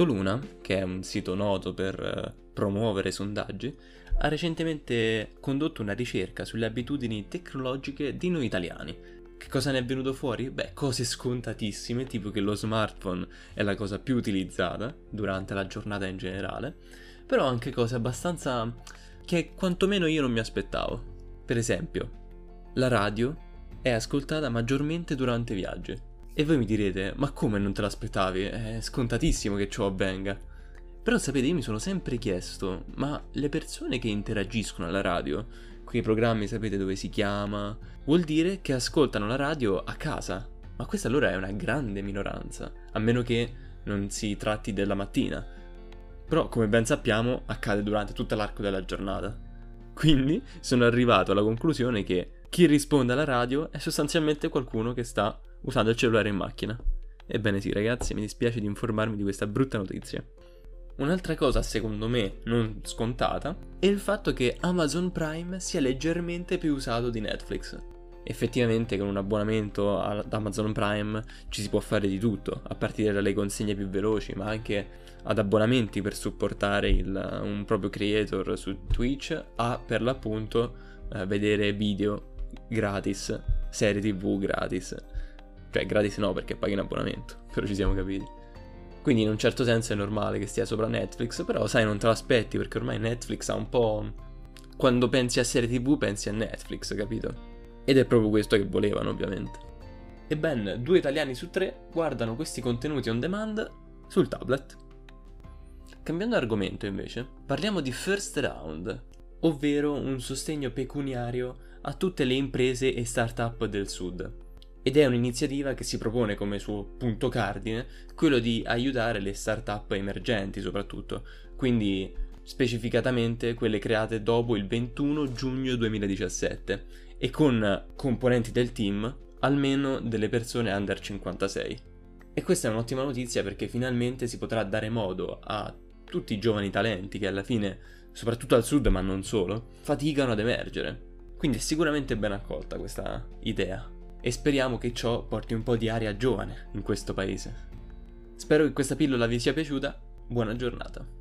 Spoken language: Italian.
Fotoluna, che è un sito noto per eh, promuovere sondaggi, ha recentemente condotto una ricerca sulle abitudini tecnologiche di noi italiani. Che cosa ne è venuto fuori? Beh, cose scontatissime, tipo che lo smartphone è la cosa più utilizzata durante la giornata in generale, però anche cose abbastanza che quantomeno io non mi aspettavo. Per esempio, la radio è ascoltata maggiormente durante i viaggi. E voi mi direte, ma come non te l'aspettavi? È scontatissimo che ciò avvenga. Però sapete, io mi sono sempre chiesto, ma le persone che interagiscono alla radio, quei programmi sapete dove si chiama, vuol dire che ascoltano la radio a casa. Ma questa allora è una grande minoranza, a meno che non si tratti della mattina. Però, come ben sappiamo, accade durante tutto l'arco della giornata. Quindi sono arrivato alla conclusione che chi risponde alla radio è sostanzialmente qualcuno che sta usando il cellulare in macchina. Ebbene sì, ragazzi, mi dispiace di informarmi di questa brutta notizia. Un'altra cosa, secondo me, non scontata, è il fatto che Amazon Prime sia leggermente più usato di Netflix. Effettivamente con un abbonamento ad Amazon Prime ci si può fare di tutto, a partire dalle consegne più veloci, ma anche ad abbonamenti per supportare il, un proprio creator su Twitch, a per l'appunto eh, vedere video gratis, serie tv gratis. Cioè, gratis no perché paghi un abbonamento, però ci siamo capiti. Quindi in un certo senso è normale che stia sopra Netflix, però sai, non te l'aspetti perché ormai Netflix ha un po'... Quando pensi a serie tv pensi a Netflix, capito? Ed è proprio questo che volevano, ovviamente. E ben due italiani su tre guardano questi contenuti on demand sul tablet. Cambiando argomento invece, parliamo di First Round, ovvero un sostegno pecuniario a tutte le imprese e start-up del Sud. Ed è un'iniziativa che si propone come suo punto cardine quello di aiutare le start-up emergenti soprattutto, quindi specificatamente quelle create dopo il 21 giugno 2017 e con componenti del team almeno delle persone under 56. E questa è un'ottima notizia perché finalmente si potrà dare modo a tutti i giovani talenti che alla fine, soprattutto al sud ma non solo, faticano ad emergere. Quindi è sicuramente ben accolta questa idea e speriamo che ciò porti un po' di aria giovane in questo paese. Spero che questa pillola vi sia piaciuta, buona giornata.